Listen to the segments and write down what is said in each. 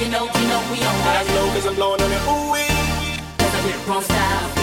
you know, you know we on that. I know cause I'm blowing on it, ooh wee. Cause I'm here on style.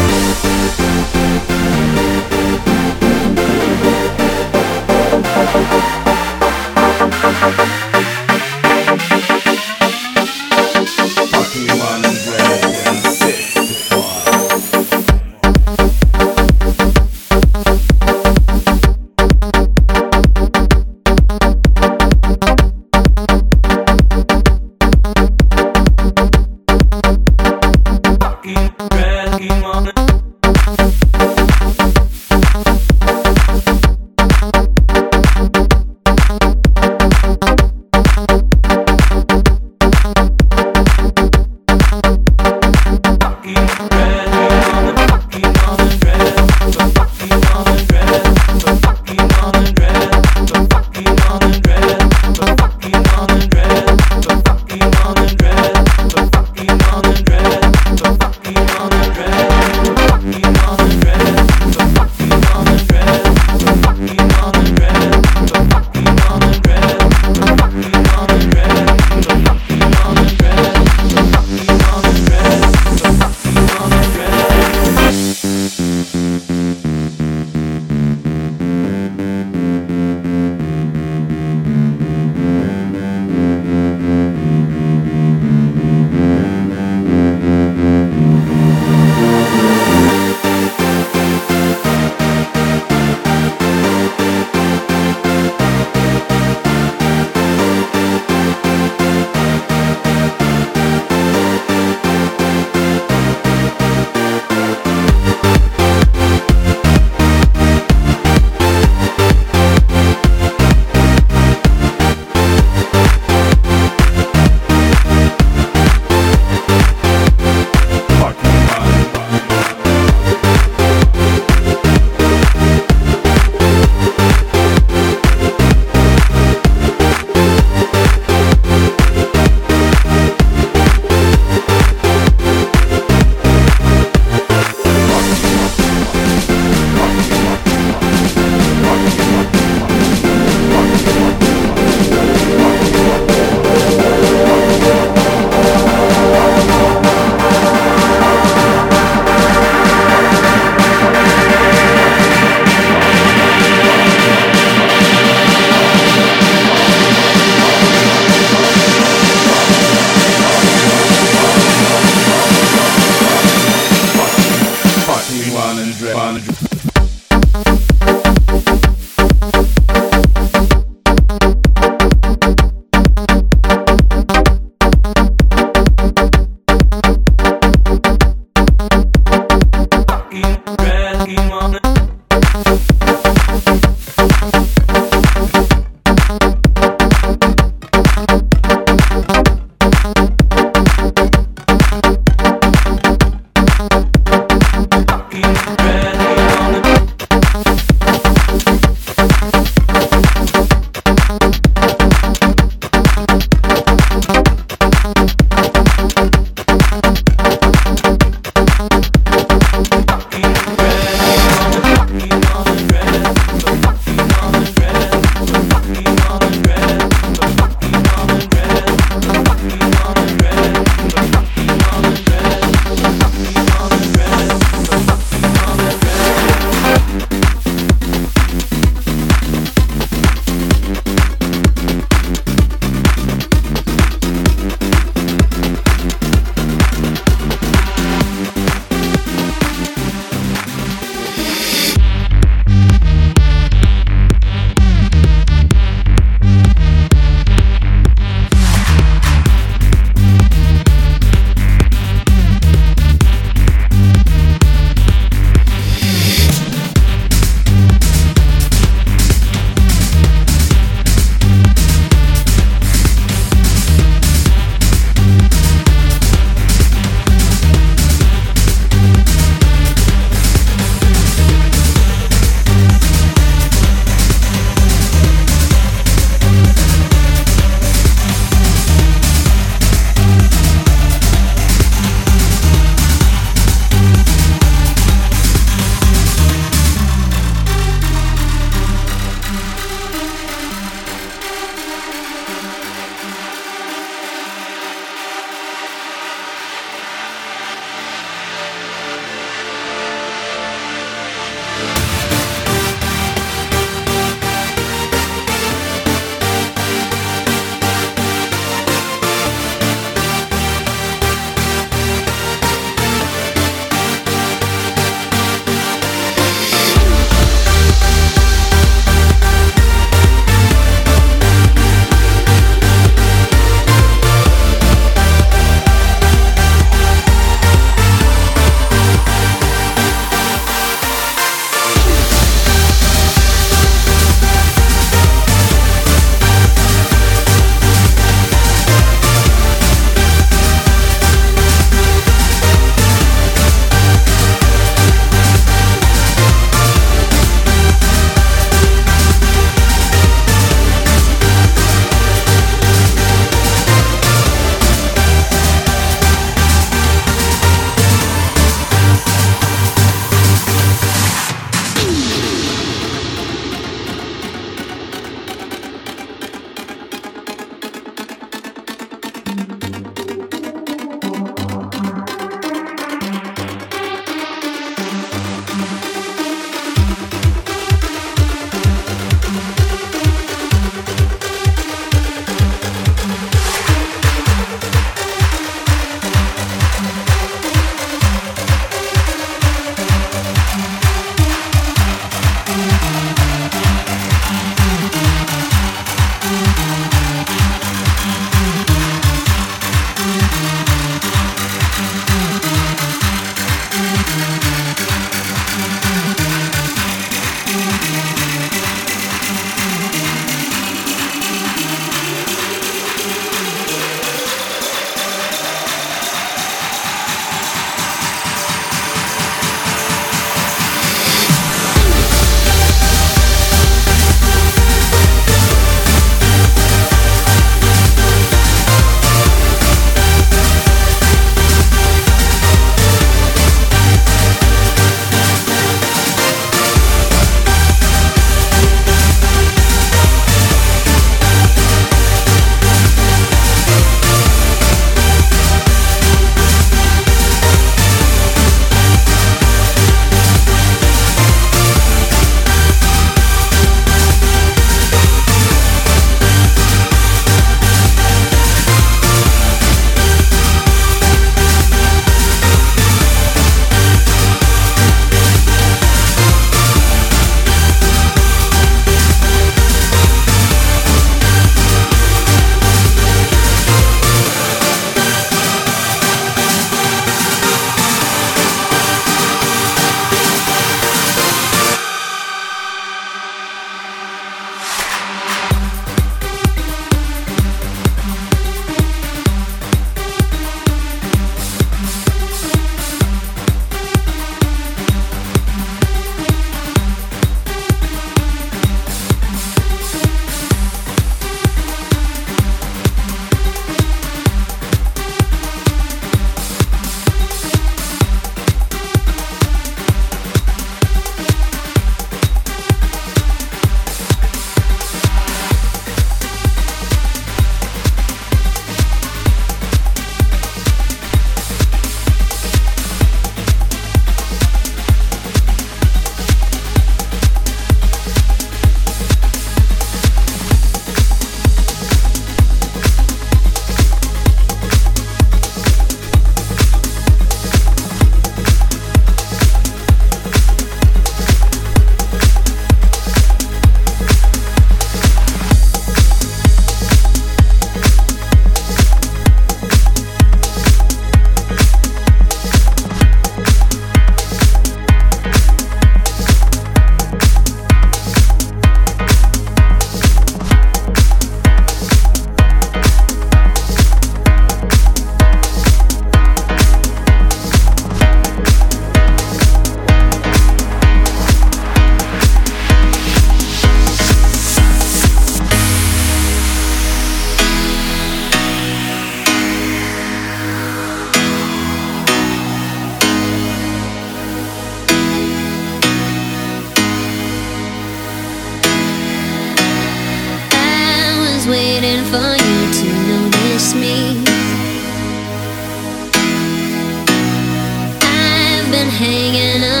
hanging up.